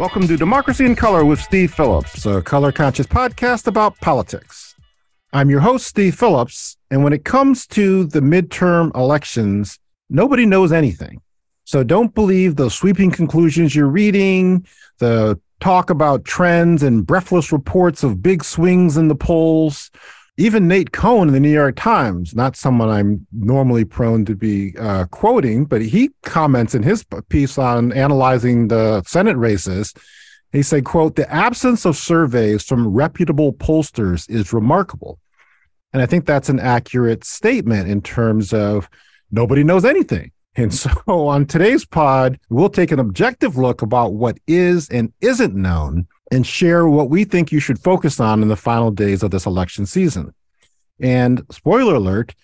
Welcome to Democracy in Color with Steve Phillips, a color conscious podcast about politics. I'm your host, Steve Phillips, and when it comes to the midterm elections, nobody knows anything. So don't believe those sweeping conclusions you're reading, the talk about trends and breathless reports of big swings in the polls. Even Nate Cohn in the New York Times, not someone I'm normally prone to be uh, quoting, but he comments in his piece on analyzing the Senate races. He said, quote, the absence of surveys from reputable pollsters is remarkable. And I think that's an accurate statement in terms of nobody knows anything. And so on today's pod, we'll take an objective look about what is and isn't known and share what we think you should focus on in the final days of this election season. And spoiler alert,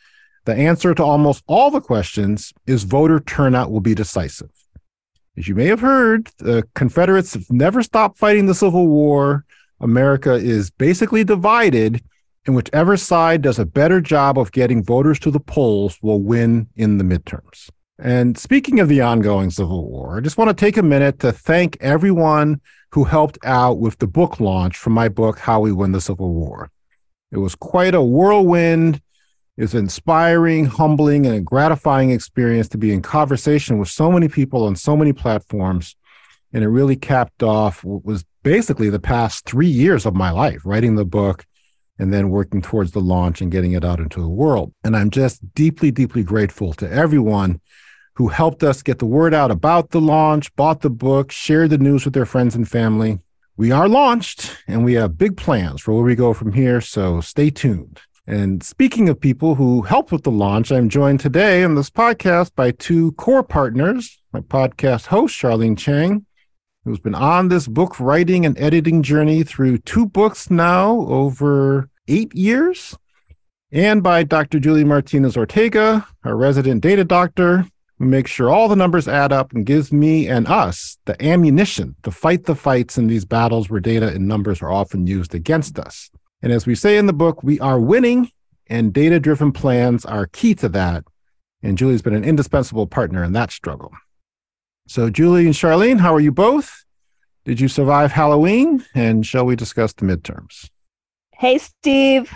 the answer to almost all the questions is voter turnout will be decisive. As you may have heard, the Confederates have never stopped fighting the Civil War. America is basically divided, and whichever side does a better job of getting voters to the polls will win in the midterms. And speaking of the ongoing Civil War, I just want to take a minute to thank everyone who helped out with the book launch for my book, How We Win the Civil War. It was quite a whirlwind. It was inspiring, humbling, and a gratifying experience to be in conversation with so many people on so many platforms. And it really capped off what was basically the past three years of my life, writing the book and then working towards the launch and getting it out into the world. And I'm just deeply, deeply grateful to everyone who helped us get the word out about the launch, bought the book, shared the news with their friends and family. We are launched and we have big plans for where we go from here, so stay tuned. And speaking of people who helped with the launch, I'm joined today on this podcast by two core partners my podcast host, Charlene Chang, who's been on this book writing and editing journey through two books now over eight years, and by Dr. Julie Martinez Ortega, our resident data doctor, make sure all the numbers add up and gives me and us the ammunition to fight the fights in these battles where data and numbers are often used against us. And as we say in the book, we are winning, and data driven plans are key to that. And Julie's been an indispensable partner in that struggle. So, Julie and Charlene, how are you both? Did you survive Halloween? And shall we discuss the midterms? Hey, Steve.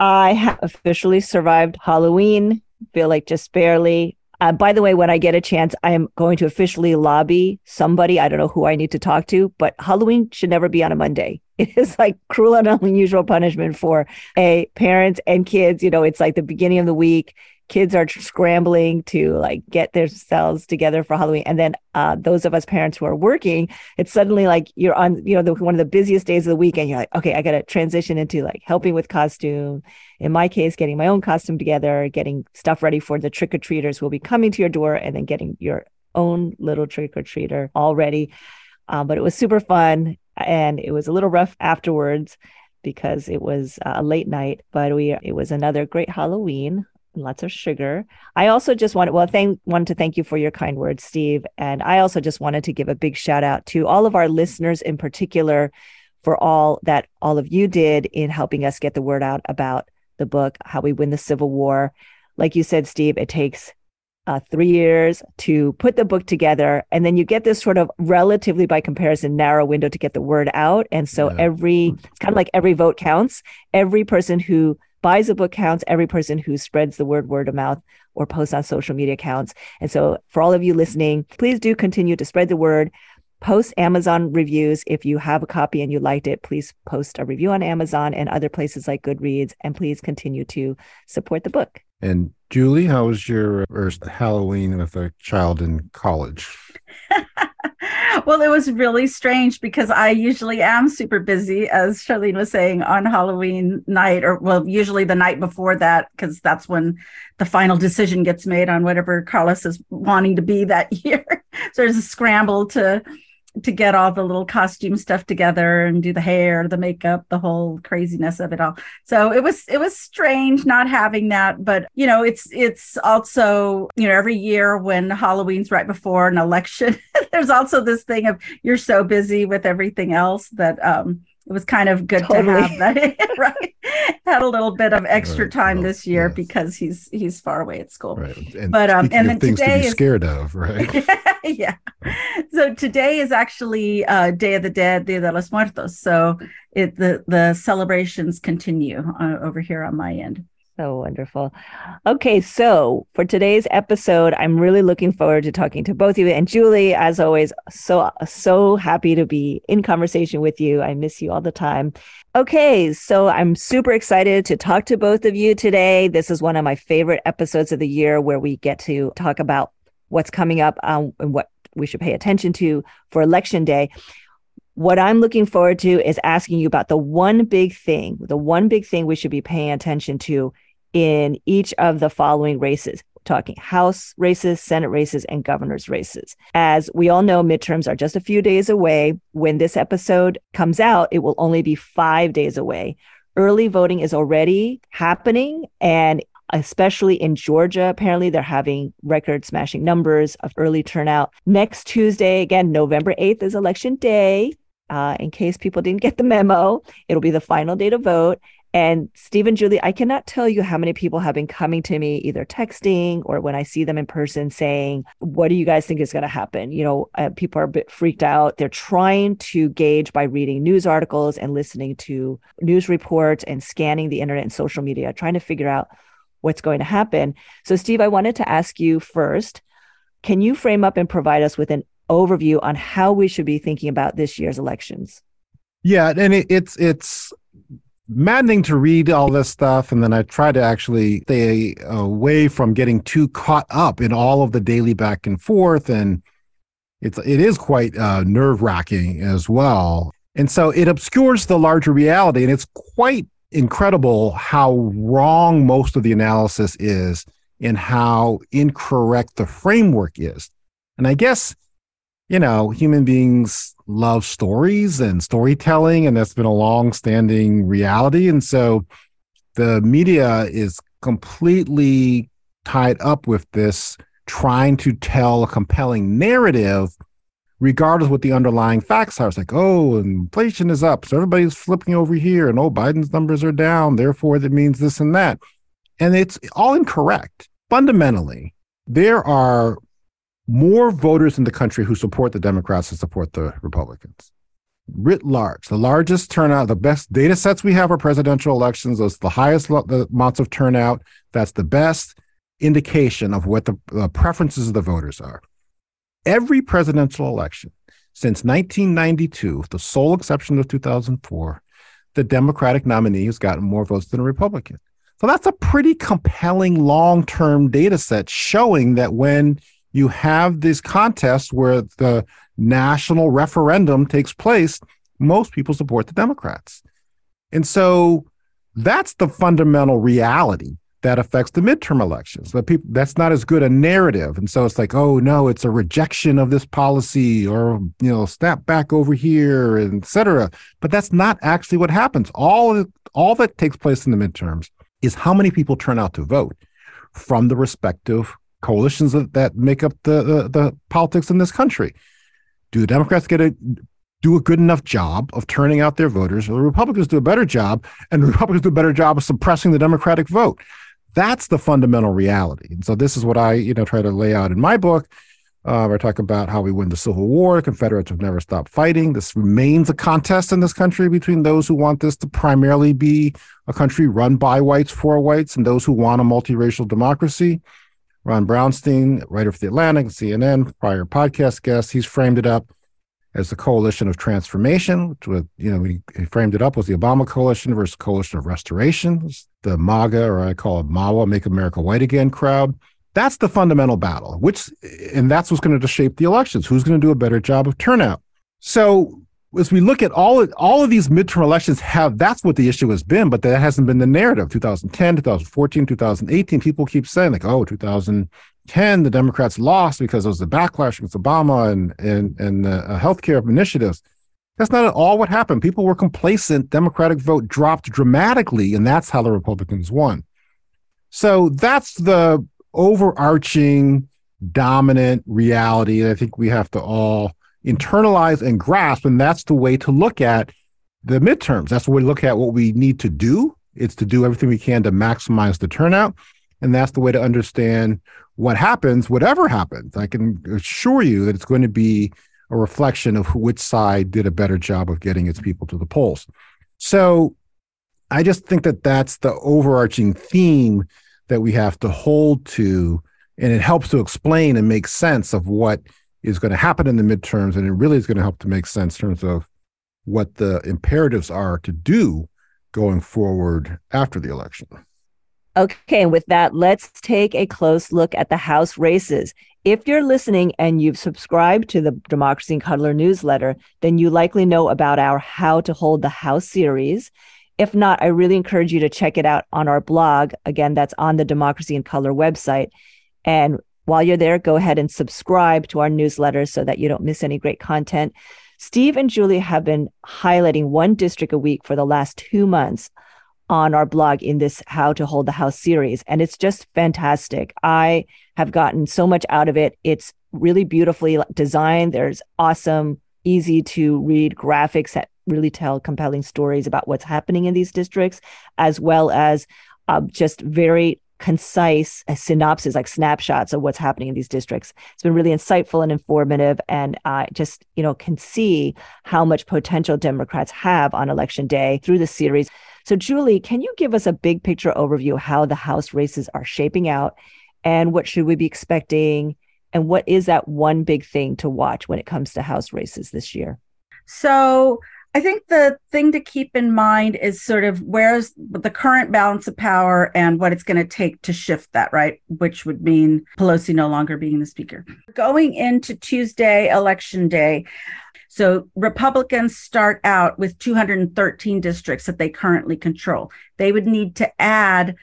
I have officially survived Halloween. Feel like just barely. Uh, by the way, when I get a chance, I am going to officially lobby somebody. I don't know who I need to talk to, but Halloween should never be on a Monday. It is like cruel and unusual punishment for a parents and kids. You know, it's like the beginning of the week kids are scrambling to like get themselves together for Halloween. And then uh, those of us parents who are working, it's suddenly like you're on, you know, the, one of the busiest days of the week, and you're like, okay, I got to transition into like helping with costume. In my case, getting my own costume together, getting stuff ready for the trick or treaters who will be coming to your door, and then getting your own little trick or treater all ready. Um, but it was super fun, and it was a little rough afterwards because it was a late night, but we it was another great Halloween lots of sugar. I also just wanted well, thank wanted to thank you for your kind words, Steve. And I also just wanted to give a big shout out to all of our listeners in particular for all that all of you did in helping us get the word out about the book, How We Win the Civil War. Like you said, Steve, it takes uh, three years to put the book together. And then you get this sort of relatively, by comparison, narrow window to get the word out. And so yeah. every, it's kind of like every vote counts. Every person who buys a book counts. Every person who spreads the word word of mouth or posts on social media counts. And so, for all of you listening, please do continue to spread the word. Post Amazon reviews. If you have a copy and you liked it, please post a review on Amazon and other places like Goodreads. And please continue to support the book. And Julie, how was your first Halloween with a child in college? well, it was really strange because I usually am super busy, as Charlene was saying, on Halloween night, or well, usually the night before that, because that's when the final decision gets made on whatever Carlos is wanting to be that year. so there's a scramble to to get all the little costume stuff together and do the hair, the makeup, the whole craziness of it all. So it was it was strange not having that, but you know, it's it's also, you know, every year when Halloween's right before an election, there's also this thing of you're so busy with everything else that um it was kind of good totally. to have that. right, had a little bit of extra right. time well, this year yes. because he's he's far away at school. Right, and but um, and then things today to be scared is, of, right? yeah. So today is actually uh, Day of the Dead, Dia de los Muertos. So it the the celebrations continue uh, over here on my end. So wonderful. Okay, so for today's episode, I'm really looking forward to talking to both of you. And Julie, as always, so so happy to be in conversation with you. I miss you all the time. Okay, so I'm super excited to talk to both of you today. This is one of my favorite episodes of the year where we get to talk about what's coming up um, and what we should pay attention to for election day. What I'm looking forward to is asking you about the one big thing, the one big thing we should be paying attention to in each of the following races talking House races, Senate races, and governor's races. As we all know, midterms are just a few days away. When this episode comes out, it will only be five days away. Early voting is already happening, and especially in Georgia, apparently they're having record smashing numbers of early turnout. Next Tuesday, again, November 8th is election day. Uh, in case people didn't get the memo, it'll be the final day to vote. And Stephen, Julie, I cannot tell you how many people have been coming to me, either texting or when I see them in person saying, What do you guys think is going to happen? You know, uh, people are a bit freaked out. They're trying to gauge by reading news articles and listening to news reports and scanning the internet and social media, trying to figure out what's going to happen. So, Steve, I wanted to ask you first can you frame up and provide us with an overview on how we should be thinking about this year's elections? Yeah, and it, it's it's maddening to read all this stuff and then i try to actually stay away from getting too caught up in all of the daily back and forth and it's it is quite uh, nerve wracking as well. And so it obscures the larger reality and it's quite incredible how wrong most of the analysis is and how incorrect the framework is. And i guess you know human beings love stories and storytelling, and that's been a long standing reality. And so the media is completely tied up with this trying to tell a compelling narrative regardless what the underlying facts are. It's like, oh, inflation is up. So everybody's flipping over here, and oh, Biden's numbers are down. Therefore, that means this and that. And it's all incorrect. Fundamentally, there are more voters in the country who support the Democrats than support the Republicans. Writ large, the largest turnout, the best data sets we have are presidential elections. Those the highest lo- the amounts of turnout. That's the best indication of what the preferences of the voters are. Every presidential election since 1992, the sole exception of 2004, the Democratic nominee has gotten more votes than a Republican. So that's a pretty compelling long term data set showing that when you have these contests where the national referendum takes place, most people support the Democrats. And so that's the fundamental reality that affects the midterm elections. That people that's not as good a narrative. And so it's like, oh no, it's a rejection of this policy or you know, snap back over here, and etc. But that's not actually what happens. All all that takes place in the midterms is how many people turn out to vote from the respective coalitions that, that make up the, the, the politics in this country. Do the Democrats get a do a good enough job of turning out their voters, or the Republicans do a better job, and the Republicans do a better job of suppressing the Democratic vote? That's the fundamental reality. And so this is what I, you know, try to lay out in my book. Uh, I talk about how we win the Civil War. The Confederates have never stopped fighting. This remains a contest in this country between those who want this to primarily be a country run by whites for whites and those who want a multiracial democracy. Ron Brownstein, writer for The Atlantic, CNN, prior podcast guest, he's framed it up as the coalition of transformation, which was, you know, he framed it up was the Obama coalition versus coalition of restoration, the MAGA, or I call it MAWA, Make America White Again crowd. That's the fundamental battle, which, and that's what's going to shape the elections. Who's going to do a better job of turnout? So as we look at all of, all of these midterm elections have that's what the issue has been but that hasn't been the narrative. 2010 2014 2018 people keep saying like oh 2010 the democrats lost because there was the backlash against obama and and and the uh, healthcare initiatives. That's not at all what happened. People were complacent. Democratic vote dropped dramatically and that's how the republicans won. So that's the overarching dominant reality i think we have to all internalize and grasp. And that's the way to look at the midterms. That's what we look at what we need to do. It's to do everything we can to maximize the turnout. And that's the way to understand what happens, whatever happens. I can assure you that it's going to be a reflection of which side did a better job of getting its people to the polls. So I just think that that's the overarching theme that we have to hold to. And it helps to explain and make sense of what is going to happen in the midterms. And it really is going to help to make sense in terms of what the imperatives are to do going forward after the election. Okay, and with that, let's take a close look at the House races. If you're listening and you've subscribed to the Democracy in Color newsletter, then you likely know about our How to Hold the House series. If not, I really encourage you to check it out on our blog. Again, that's on the Democracy in Color website. And while you're there, go ahead and subscribe to our newsletter so that you don't miss any great content. Steve and Julie have been highlighting one district a week for the last two months on our blog in this How to Hold the House series. And it's just fantastic. I have gotten so much out of it. It's really beautifully designed. There's awesome, easy to read graphics that really tell compelling stories about what's happening in these districts, as well as uh, just very concise synopsis, like snapshots of what's happening in these districts. It's been really insightful and informative, and I just you know can see how much potential Democrats have on election day through the series. So, Julie, can you give us a big picture overview of how the House races are shaping out, and what should we be expecting, and what is that one big thing to watch when it comes to House races this year? So I think the thing to keep in mind is sort of where's the current balance of power and what it's going to take to shift that, right? Which would mean Pelosi no longer being the speaker. Going into Tuesday, election day, so Republicans start out with 213 districts that they currently control. They would need to add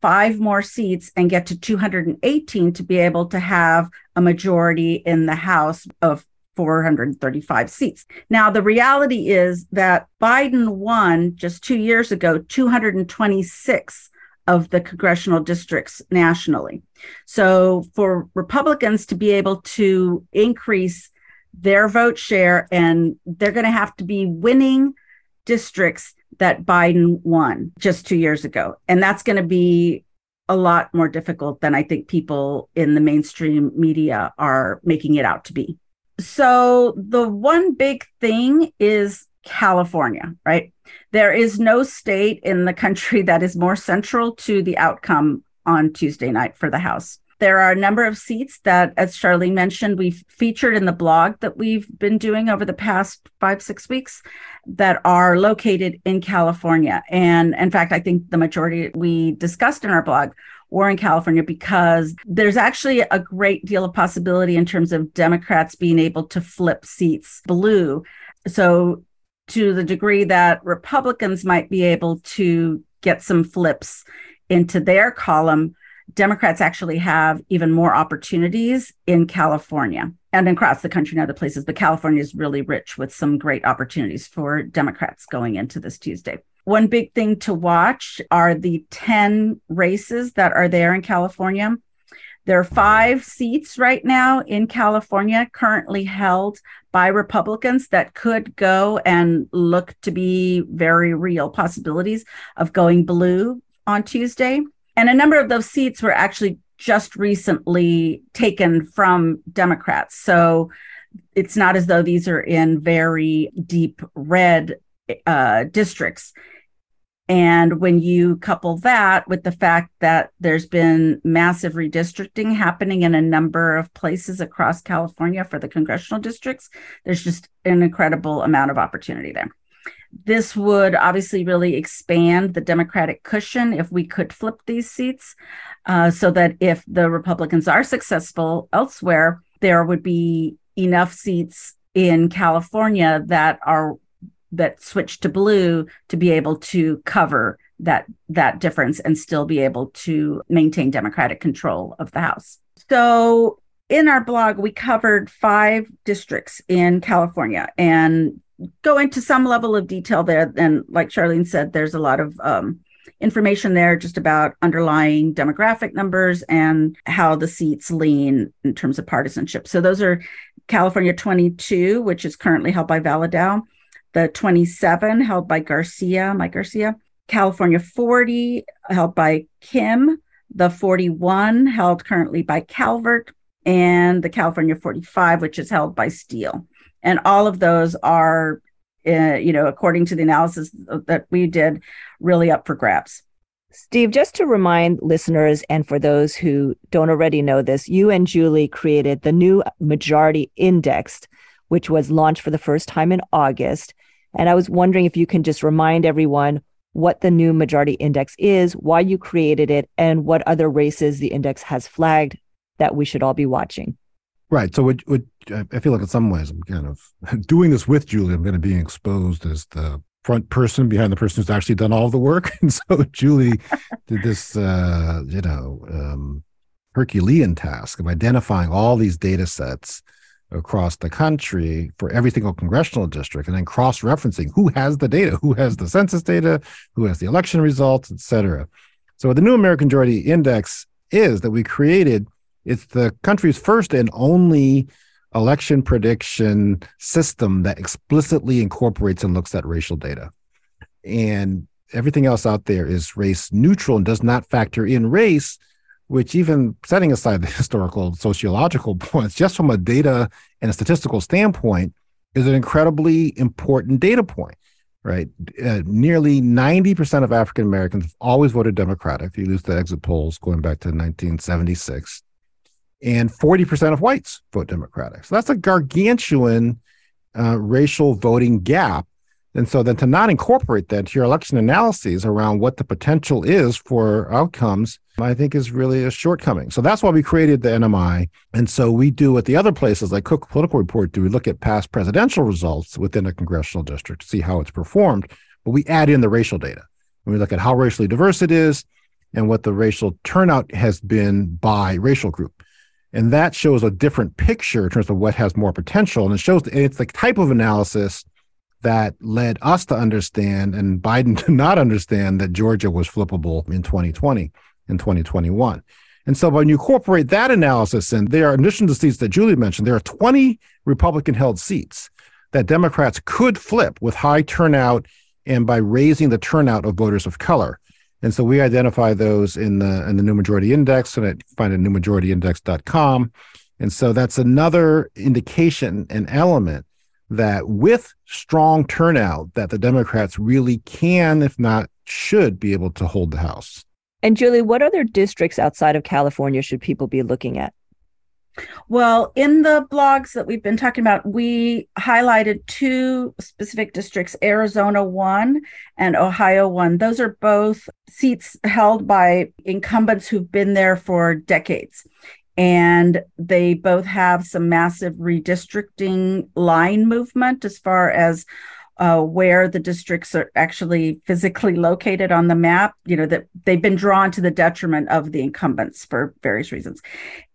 five more seats and get to 218 to be able to have a majority in the House of 435 seats. Now, the reality is that Biden won just two years ago 226 of the congressional districts nationally. So, for Republicans to be able to increase their vote share, and they're going to have to be winning districts that Biden won just two years ago. And that's going to be a lot more difficult than I think people in the mainstream media are making it out to be. So the one big thing is California, right? There is no state in the country that is more central to the outcome on Tuesday night for the House. There are a number of seats that, as Charlene mentioned, we've featured in the blog that we've been doing over the past five, six weeks that are located in California. And in fact, I think the majority we discussed in our blog were in California because there's actually a great deal of possibility in terms of Democrats being able to flip seats blue. So, to the degree that Republicans might be able to get some flips into their column, Democrats actually have even more opportunities in California and across the country and other places. But California is really rich with some great opportunities for Democrats going into this Tuesday. One big thing to watch are the 10 races that are there in California. There are five seats right now in California currently held by Republicans that could go and look to be very real possibilities of going blue on Tuesday. And a number of those seats were actually just recently taken from Democrats. So it's not as though these are in very deep red uh, districts. And when you couple that with the fact that there's been massive redistricting happening in a number of places across California for the congressional districts, there's just an incredible amount of opportunity there. This would obviously really expand the Democratic cushion if we could flip these seats uh, so that if the Republicans are successful elsewhere, there would be enough seats in California that are that switch to blue to be able to cover that that difference and still be able to maintain democratic control of the house. So in our blog we covered five districts in california and go into some level of detail there. And like charlene said there's a lot of um, information there just about underlying demographic numbers and how the seats lean in terms of partisanship. So those are california 22 which is currently held by Valadao the 27 held by Garcia, Mike Garcia, California 40 held by Kim, the 41 held currently by Calvert, and the California 45, which is held by Steele. And all of those are, uh, you know, according to the analysis that we did, really up for grabs. Steve, just to remind listeners and for those who don't already know this, you and Julie created the new Majority Indexed, which was launched for the first time in August. And I was wondering if you can just remind everyone what the new Majority Index is, why you created it, and what other races the index has flagged that we should all be watching. Right. So, would, would, I feel like in some ways I'm kind of doing this with Julie. I'm going to be exposed as the front person behind the person who's actually done all the work. And so Julie did this, uh, you know, um, Herculean task of identifying all these data sets across the country for every single congressional district and then cross-referencing who has the data, who has the census data, who has the election results, et cetera. So the new American Majority Index is that we created, it's the country's first and only election prediction system that explicitly incorporates and looks at racial data. And everything else out there is race neutral and does not factor in race, which, even setting aside the historical sociological points, just from a data and a statistical standpoint, is an incredibly important data point. Right, uh, nearly ninety percent of African Americans have always voted Democratic. If you lose the exit polls going back to 1976, and 40% of whites vote Democratic. So that's a gargantuan uh, racial voting gap. And so then to not incorporate that to your election analyses around what the potential is for outcomes, I think is really a shortcoming. So that's why we created the NMI. And so we do what the other places like Cook Political Report do. We look at past presidential results within a congressional district to see how it's performed, but we add in the racial data. And we look at how racially diverse it is and what the racial turnout has been by racial group. And that shows a different picture in terms of what has more potential. And it shows it's the type of analysis that led us to understand and Biden to not understand that Georgia was flippable in 2020 and 2021. And so when you incorporate that analysis and there are, in addition to seats that Julie mentioned, there are 20 Republican held seats that Democrats could flip with high turnout and by raising the turnout of voters of color. And so we identify those in the in the new majority index, and I find it newmajorityindex.com. And so that's another indication and element that with strong turnout, that the Democrats really can, if not should, be able to hold the House. And Julie, what other districts outside of California should people be looking at? Well, in the blogs that we've been talking about, we highlighted two specific districts Arizona 1 and Ohio 1. Those are both seats held by incumbents who've been there for decades. And they both have some massive redistricting line movement as far as uh, where the districts are actually physically located on the map. You know that they've been drawn to the detriment of the incumbents for various reasons,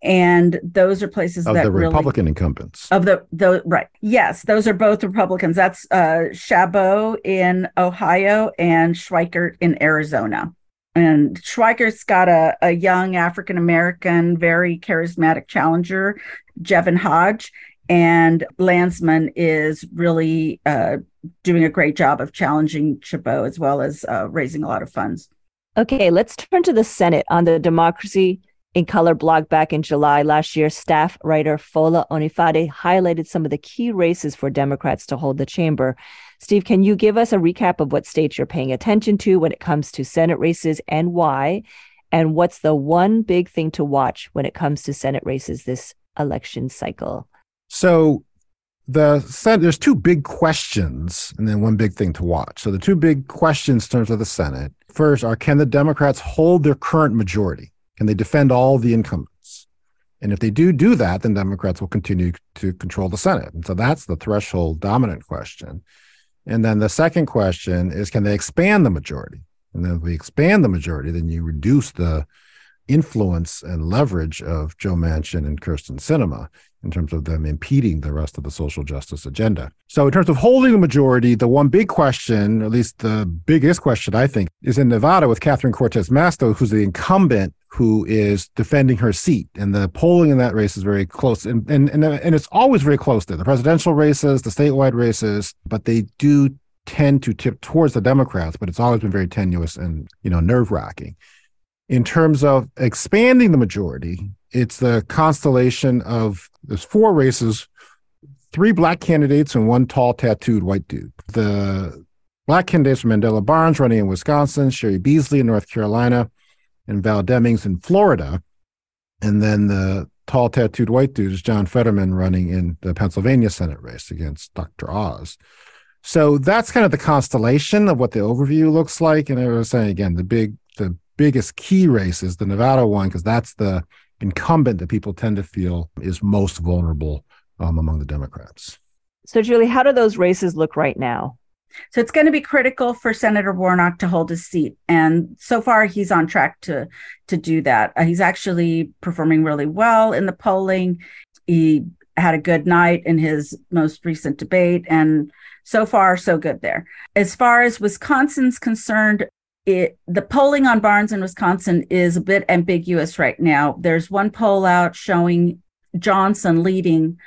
and those are places of that the really, Republican incumbents of the the right. Yes, those are both Republicans. That's uh, Chabot in Ohio and Schweikert in Arizona. And Schweikert's got a, a young African American, very charismatic challenger, Jevin Hodge, and Landsman is really uh, doing a great job of challenging Chabot as well as uh, raising a lot of funds. Okay, let's turn to the Senate. On the Democracy in Color blog back in July last year, staff writer Fola Onifade highlighted some of the key races for Democrats to hold the chamber. Steve, can you give us a recap of what states you're paying attention to when it comes to Senate races and why? And what's the one big thing to watch when it comes to Senate races this election cycle? So the Senate, there's two big questions and then one big thing to watch. So the two big questions in terms of the Senate first are can the Democrats hold their current majority? Can they defend all the incumbents? And if they do do that, then Democrats will continue to control the Senate. And so that's the threshold dominant question. And then the second question is can they expand the majority? And then if we expand the majority, then you reduce the influence and leverage of Joe Manchin and Kyrsten Sinema in terms of them impeding the rest of the social justice agenda. So, in terms of holding the majority, the one big question, at least the biggest question, I think, is in Nevada with Catherine Cortez Masto, who's the incumbent who is defending her seat. And the polling in that race is very close. And, and, and, and it's always very close there. The presidential races, the statewide races, but they do tend to tip towards the Democrats, but it's always been very tenuous and, you know, nerve wracking. In terms of expanding the majority, it's the constellation of there's four races, three black candidates and one tall tattooed white dude. The black candidates are Mandela Barnes running in Wisconsin, Cheri Beasley in North Carolina, and Val Demings in Florida. And then the tall tattooed white dude is John Fetterman running in the Pennsylvania Senate race against Dr. Oz. So that's kind of the constellation of what the overview looks like. And I was saying again, the big, the biggest key race is the Nevada one because that's the incumbent that people tend to feel is most vulnerable um, among the Democrats. So, Julie, how do those races look right now? So it's going to be critical for Senator Warnock to hold his seat, and so far he's on track to to do that. Uh, he's actually performing really well in the polling. He had a good night in his most recent debate, and so far so good there. As far as Wisconsin's concerned, it the polling on Barnes in Wisconsin is a bit ambiguous right now. There's one poll out showing Johnson leading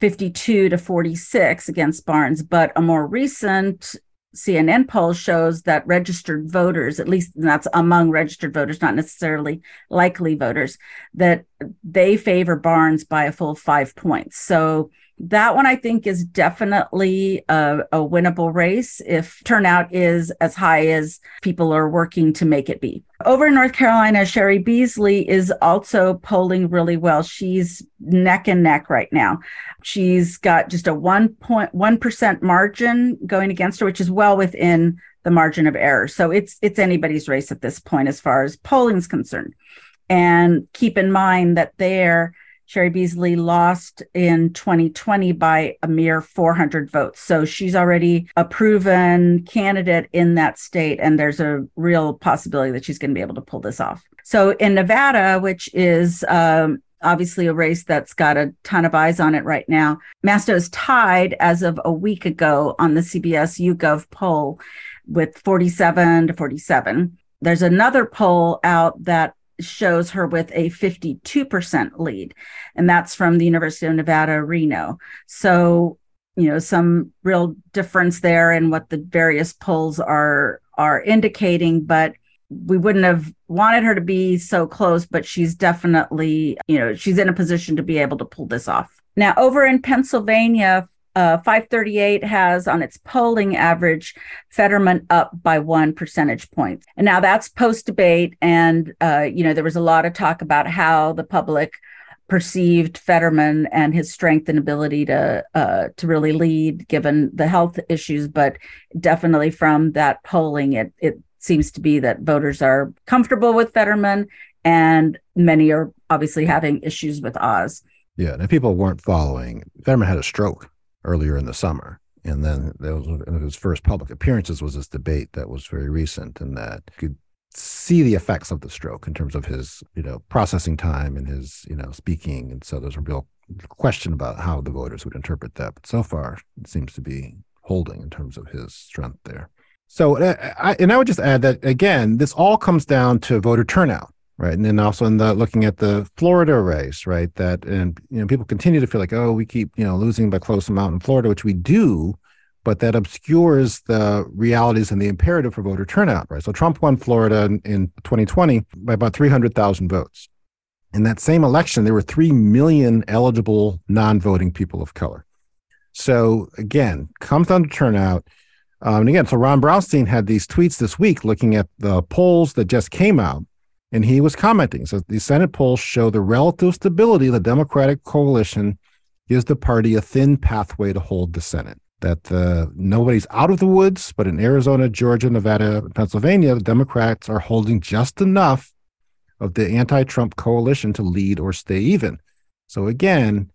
52 to 46 against Barnes, but a more recent CNN poll shows that registered voters, at least that's among registered voters, not necessarily likely voters, that they favor Barnes by a full five points. So that one I think is definitely a, a, winnable race if turnout is as high as people are working to make it be. Over in North Carolina, Cheri Beasley is also polling really well. She's neck and neck right now. She's got just a 1.1% margin going against her, which is well within the margin of error. So it's it's anybody's race at this point as far as polling is concerned. And keep in mind that there Cheri Beasley lost in 2020 by a mere 400 votes. So she's already a proven candidate in that state, and there's a real possibility that she's going to be able to pull this off. So in Nevada, which is um, obviously a race that's got a ton of eyes on it right now, Masto is tied as of a week ago on the CBS YouGov poll with 47 to 47. There's another poll out that shows her with a 52% lead, and that's from the University of Nevada, Reno. So, you know, some real difference there in what the various polls are are indicating, but we wouldn't have wanted her to be so close, but she's definitely, you know, she's in a position to be able to pull this off. Now, over in Pennsylvania, uh, 538 has on its polling average Fetterman up by one percentage point. And now that's post debate. And, uh, you know, there was a lot of talk about how the public perceived Fetterman and his strength and ability to uh, to really lead given the health issues. But definitely from that polling, it, it seems to be that voters are comfortable with Fetterman and many are obviously having issues with Oz. Yeah, and people weren't following, Fetterman had a stroke earlier in the summer. And then there was one of his first public appearances was this debate that was very recent and that you could see the effects of the stroke in terms of his, you know, processing time and his, you know, speaking. And so there's a real question about how the voters would interpret that. But so far, it seems to be holding in terms of his strength there. So, uh, and I would just add that again, this all comes down to voter turnout right? And then also in the looking at the florida race right that and you know people continue to feel like oh we keep you know losing by close amount in florida which we do but that obscures the realities and the imperative for voter turnout right? So trump won florida in, in 2020 by about 300000 votes. In that same election there were 3 million eligible non-voting people of color. So again comes down to turnout. Um, and again so ron brownstein had these tweets this week looking at the polls that just came out and he was commenting. So the Senate polls show the relative stability of the Democratic coalition gives the party a thin pathway to hold the Senate. That uh, nobody's out of the woods, but in Arizona, Georgia, Nevada, Pennsylvania, the Democrats are holding just enough of the anti Trump coalition to lead or stay even. So again,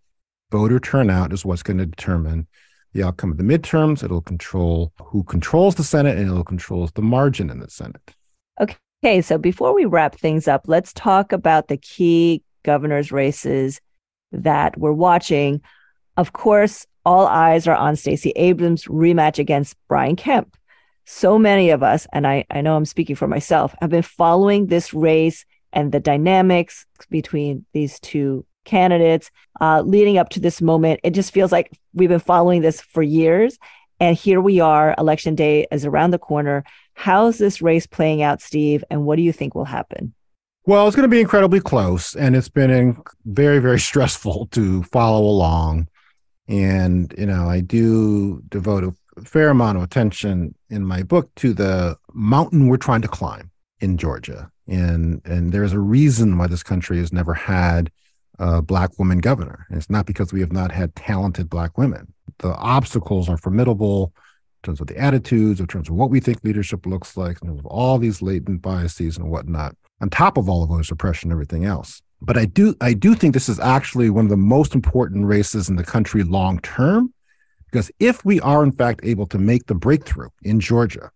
voter turnout is what's going to determine the outcome of the midterms. It'll control who controls the Senate and it'll control the margin in the Senate. Okay. Okay, so before we wrap things up, let's talk about the key governor's races that we're watching. Of course, all eyes are on Stacey Abrams' rematch against Brian Kemp. So many of us, and I, I know I'm speaking for myself, have been following this race and the dynamics between these two candidates uh, leading up to this moment. It just feels like we've been following this for years. And here we are, election day is around the corner. How's this race playing out, Steve? And what do you think will happen? Well, it's going to be incredibly close, and it's been very, very stressful to follow along. And, you know, I do devote a fair amount of attention in my book to the mountain we're trying to climb in Georgia. And, and there's a reason why this country has never had a black woman governor. And it's not because we have not had talented black women. The obstacles are formidable in terms of the attitudes, in terms of what we think leadership looks like, in terms of all these latent biases and whatnot, on top of all of voter suppression and everything else. But I do I do think this is actually one of the most important races in the country long term, because if we are in fact able to make the breakthrough in Georgia,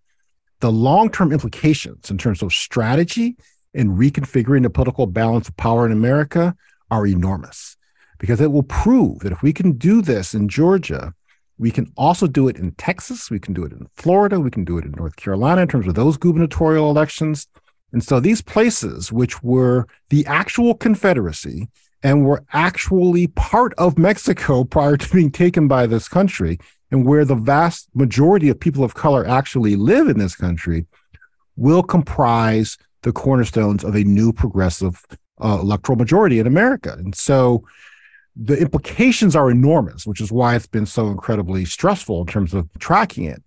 the long term implications in terms of strategy and reconfiguring the political balance of power in America are enormous because it will prove that if we can do this in Georgia, we can also do it in Texas, we can do it in Florida, we can do it in North Carolina in terms of those gubernatorial elections. And so these places, which were the actual Confederacy and were actually part of Mexico prior to being taken by this country, and where the vast majority of people of color actually live in this country, will comprise the cornerstones of a new progressive uh, electoral majority in America. And so the implications are enormous, which is why it's been so incredibly stressful in terms of tracking it.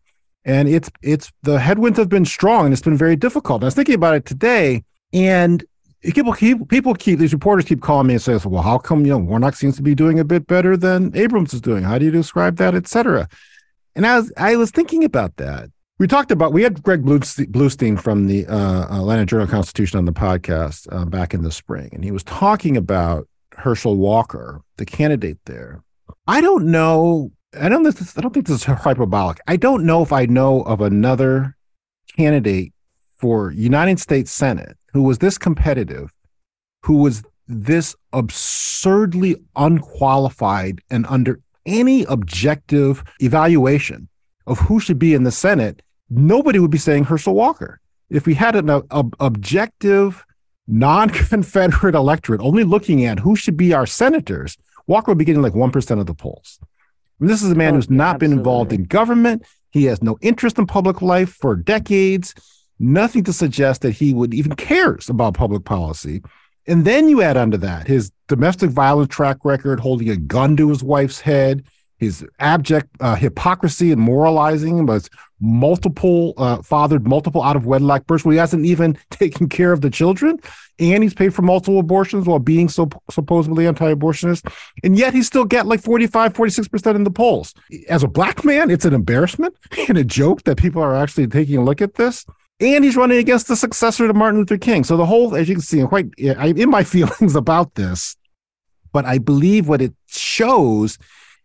And it's it's the headwinds have been strong and it's been very difficult. And I was thinking about it today, and people keep people keep these reporters keep calling me and saying, "Well, how come you know Warnock seems to be doing a bit better than Abrams is doing? How do you describe that, etc." And I was I was thinking about that, we talked about we had Greg Bluestein from the uh, Atlanta Journal Constitution on the podcast uh, back in the spring, and he was talking about Herschel Walker, the candidate there. I don't know. I don't. This, I don't think this is hyperbolic. I don't know if I know of another candidate for United States Senate who was this competitive, who was this absurdly unqualified and under any objective evaluation of who should be in the Senate nobody would be saying Herschel Walker. If we had an objective, non Confederate electorate only looking at who should be our senators, Walker would be getting like 1% of the polls. This is a man oh, who's not absolutely. been involved in government. He has no interest in public life for decades, nothing to suggest that he would even cares about public policy. And then you add onto that his domestic violence track record, holding a gun to his wife's head, his abject uh, hypocrisy and moralizing was multiple uh, fathered multiple out of wedlock births. Where he hasn't even taken care of the children and he's paid for multiple abortions while being so supposedly anti-abortionist. And yet he still get like 45 46% in the polls. As a black man it's an embarrassment and a joke that people are actually taking a look at this. And he's running against the successor to martin luther king. So the whole as you can see i'm quite I'm in my feelings about this but i believe what it shows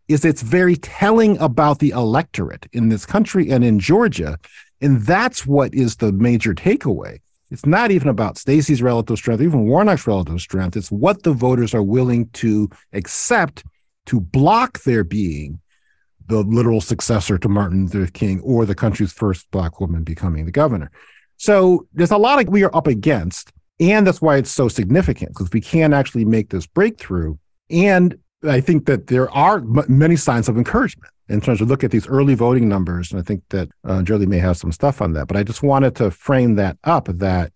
is it's very telling about the electorate in this country and in Georgia. And that's what is the major takeaway. It's not even about Stacey's relative strength, even Warnock's relative strength. It's what the voters are willing to accept to block their being the literal successor to Martin Luther King or the country's first black woman becoming the governor. So there's a lot of we are up against, and that's why it's so significant because we can actually make this breakthrough. And I think that there are m- many signs of encouragement in terms of look at these early voting numbers. And I think that uh, Julie may have some stuff on that. But I just wanted to frame that up that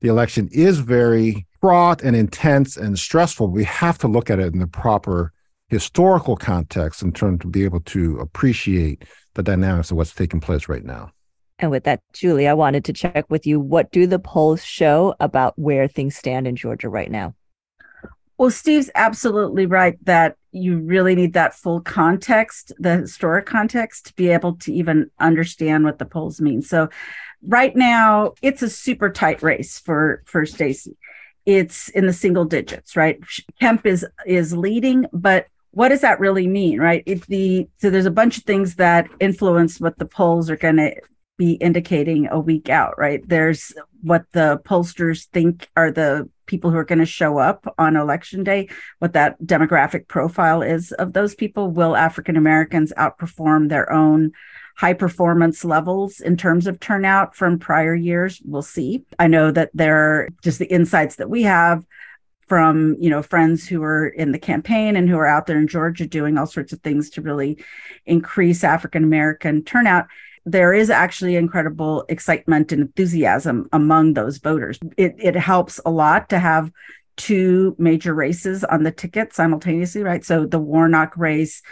the election is very fraught and intense and stressful. We have to look at it in the proper historical context in terms to be able to appreciate the dynamics of what's taking place right now. And with that, Julie, I wanted to check with you. What do the polls show about where things stand in Georgia right now? Well, Steve's absolutely right that you really need that full context, the historic context, to be able to even understand what the polls mean. So, right now, it's a super tight race for for Stacey. It's in the single digits, right? Kemp is is leading, but what does that really mean, right? If the so there's a bunch of things that influence what the polls are going to be indicating a week out, right? There's what the pollsters think are the people who are going to show up on election day, what that demographic profile is of those people. Will African Americans outperform their own high performance levels in terms of turnout from prior years. We'll see. I know that there are just the insights that we have from you know friends who are in the campaign and who are out there in Georgia doing all sorts of things to really increase African American turnout there is actually incredible excitement and enthusiasm among those voters. It, it helps a lot to have two major races on the ticket simultaneously, right? So the Warnock race,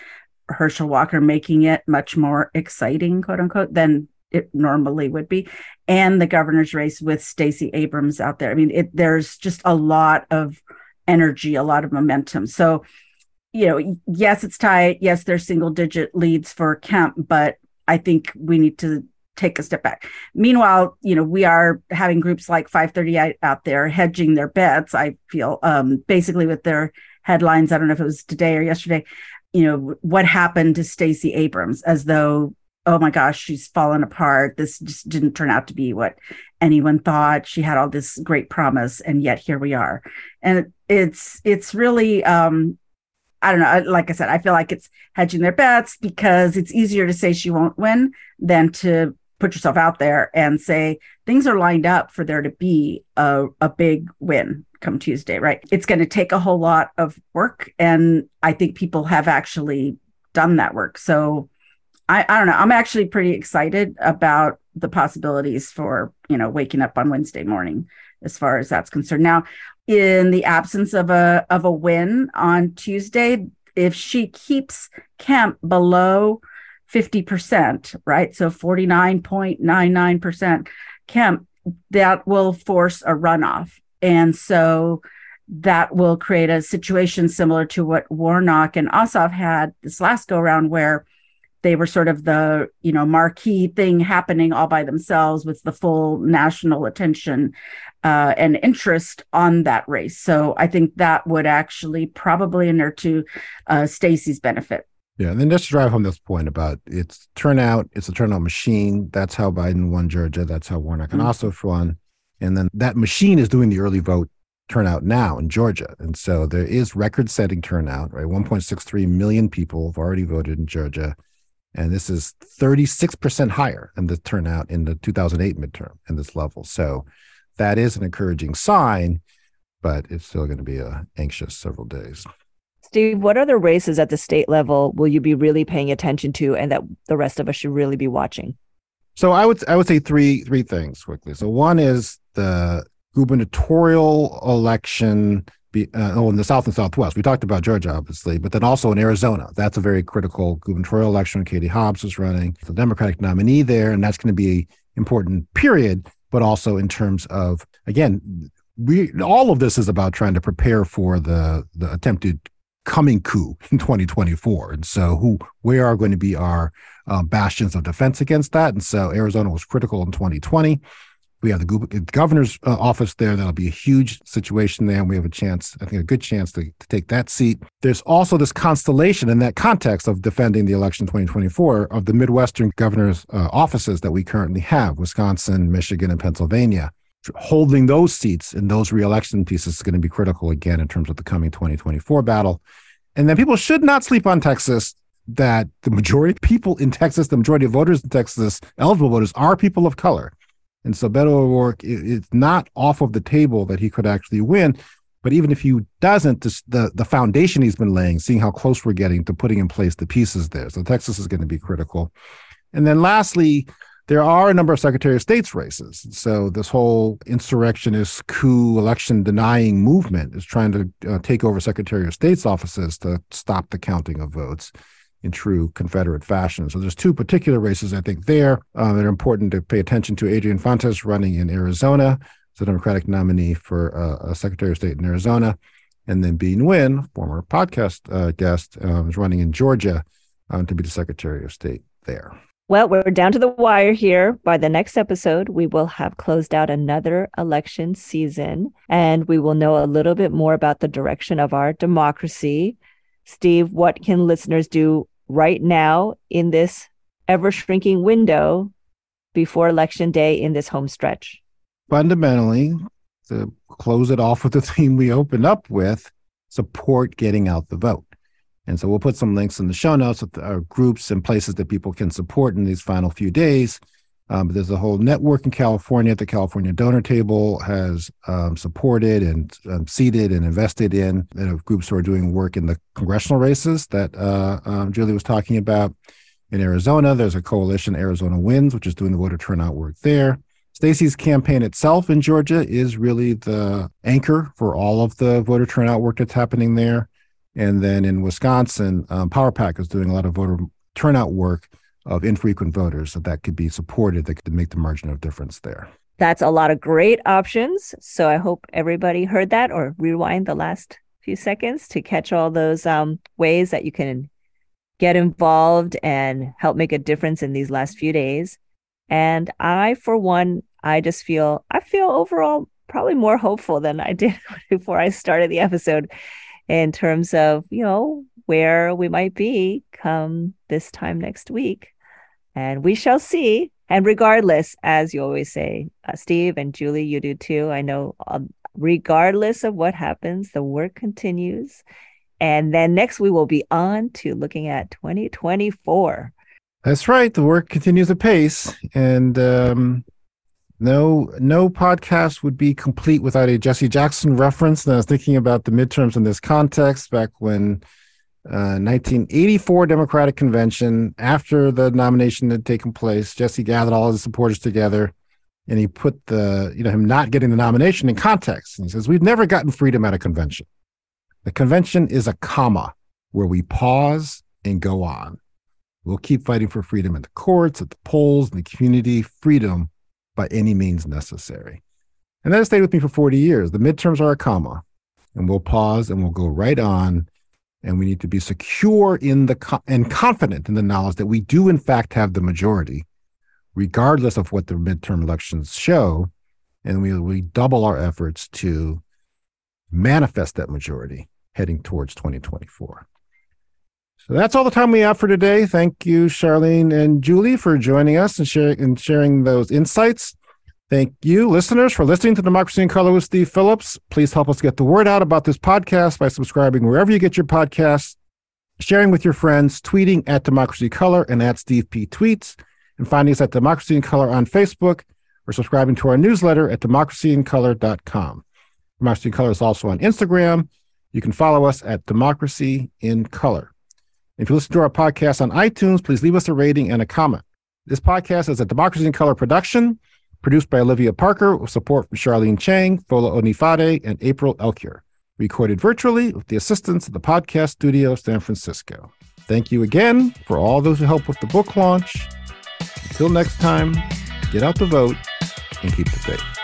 Herschel Walker making it much more exciting, quote unquote, than it normally would be, and the governor's race with Stacey Abrams out there. I mean, it, there's just a lot of energy, a lot of momentum. So, you know, yes, it's tight. Yes, there's single digit leads for Kemp, but I think we need to take a step back. Meanwhile, you know, we are having groups like 538 out there hedging their bets. I feel um, basically with their headlines. I don't know if it was today or yesterday. You know, what happened to Stacey Abrams as though, oh my gosh, she's fallen apart. This just didn't turn out to be what anyone thought. She had all this great promise, and yet here we are. And it's it's really um, I don't know. Like I said, I feel like it's hedging their bets because it's easier to say she won't win than to put yourself out there and say things are lined up for there to be a, a big win come Tuesday, right? It's going to take a whole lot of work. And I think people have actually done that work. So I, I don't know. I'm actually pretty excited about the possibilities for, you know, waking up on Wednesday morning as far as that's concerned. Now, in the absence of a of a win on Tuesday, if she keeps Kemp below 50%, right? So 49.99% Kemp, that will force a runoff. And so that will create a situation similar to what Warnock and Ossoff had this last go around, where they were sort of the you know marquee thing happening all by themselves with the full national attention uh, and interest on that race. So I think that would actually probably inure to uh, Stacey's benefit. Yeah, and then just to drive home this point about its turnout, it's a turnout machine. That's how Biden won Georgia. That's how Warnock and mm-hmm. Ossoff won. And then that machine is doing the early vote turnout now in Georgia. And so there is record setting turnout, right? 1.63 million people have already voted in Georgia. And this is 36% higher than the turnout in the 2008 midterm in this level. So that is an encouraging sign, but it's still going to be a anxious several days. Steve, what other races at the state level will you be really paying attention to and that the rest of us should really be watching? So I would I would say three three things quickly. So one is the gubernatorial election be, uh, oh, in the South and Southwest. We talked about Georgia, obviously, but then also in Arizona. That's a very critical gubernatorial election. Katie Hobbs is running the Democratic nominee there, and that's going to be an important period, but also in terms of, again, we all of this is about trying to prepare for the the attempted coming coup in 2024. And so, who where are going to be our uh, bastions of defense against that? And so, Arizona was critical in 2020. We have the governor's uh, office there. That'll be a huge situation there. And we have a chance, I think, a good chance to, to take that seat. There's also this constellation in that context of defending the election 2024 of the Midwestern governor's uh, offices that we currently have Wisconsin, Michigan, and Pennsylvania holding those seats in those reelection pieces is going to be critical again in terms of the coming 2024 battle. And then people should not sleep on Texas that the majority of people in Texas, the majority of voters in Texas, eligible voters, are people of color. And so Beto O'Rourke is not off of the table that he could actually win. But even if he doesn't, the, the foundation he's been laying, seeing how close we're getting to putting in place the pieces there. So Texas is going to be critical. And then lastly, there are a number of Secretary of State's races. So this whole insurrectionist coup election denying movement is trying to uh, take over Secretary of State's offices to stop the counting of votes in true Confederate fashion. So there's two particular races I think there uh, that are important to pay attention to. Adrian Fontes running in Arizona, the Democratic nominee for uh, Secretary of State in Arizona, and then Bee Nguyen, former podcast uh, guest, um, is running in Georgia um, to be the Secretary of State there. Well, we're down to the wire here. By the next episode, we will have closed out another election season and we will know a little bit more about the direction of our democracy. Steve, what can listeners do right now in this ever shrinking window before election day in this home stretch? Fundamentally, to close it off with the theme we opened up with, support getting out the vote. And so we'll put some links in the show notes of our groups and places that people can support in these final few days. Um, but there's a whole network in California. The California Donor Table has um, supported and um, seeded and invested in you know, groups who are doing work in the congressional races that uh, um, Julie was talking about. In Arizona, there's a coalition, Arizona Wins, which is doing the voter turnout work there. Stacey's campaign itself in Georgia is really the anchor for all of the voter turnout work that's happening there. And then in Wisconsin, um, PowerPAC is doing a lot of voter turnout work of infrequent voters so that could be supported that could make the margin of difference there. That's a lot of great options. So I hope everybody heard that or rewind the last few seconds to catch all those um, ways that you can get involved and help make a difference in these last few days. And I, for one, I just feel I feel overall probably more hopeful than I did before I started the episode in terms of, you know, where we might be come this time next week. And we shall see. And regardless, as you always say, uh, Steve and Julie, you do too. I know, um, regardless of what happens, the work continues. And then next, we will be on to looking at 2024. That's right. The work continues apace. And um, no, no podcast would be complete without a Jesse Jackson reference. And I was thinking about the midterms in this context back when uh, 1984 Democratic Convention, after the nomination had taken place, Jesse gathered all his supporters together and he put the, you know, him not getting the nomination in context. And he says, We've never gotten freedom at a convention. The convention is a comma where we pause and go on. We'll keep fighting for freedom in the courts, at the polls, in the community, freedom by any means necessary. And that has stayed with me for 40 years. The midterms are a comma, and we'll pause and we'll go right on. And we need to be secure in the and confident in the knowledge that we do, in fact, have the majority, regardless of what the midterm elections show. And we, we double our efforts to manifest that majority heading towards 2024. So that's all the time we have for today. Thank you, Charlene and Julie, for joining us and, share, and sharing those insights. Thank you, listeners, for listening to Democracy in Color with Steve Phillips. Please help us get the word out about this podcast by subscribing wherever you get your podcasts, sharing with your friends, tweeting at Democracy Color and at Steve P. Tweets, and finding us at Democracy in Color on Facebook or subscribing to our newsletter at democracyincolor.com. Democracy in Color is also on Instagram. You can follow us at Democracy in Color. If you listen to our podcast on iTunes, please leave us a rating and a comment. This podcast is a Democracy in Color production, produced by Olivia Parker with support from Charlene Chang, Fola Onifade, and April Elkier. Recorded virtually with the assistance of the podcast studio San Francisco. Thank you again for all those who helped with the book launch. Until next time, get out the vote and keep the faith.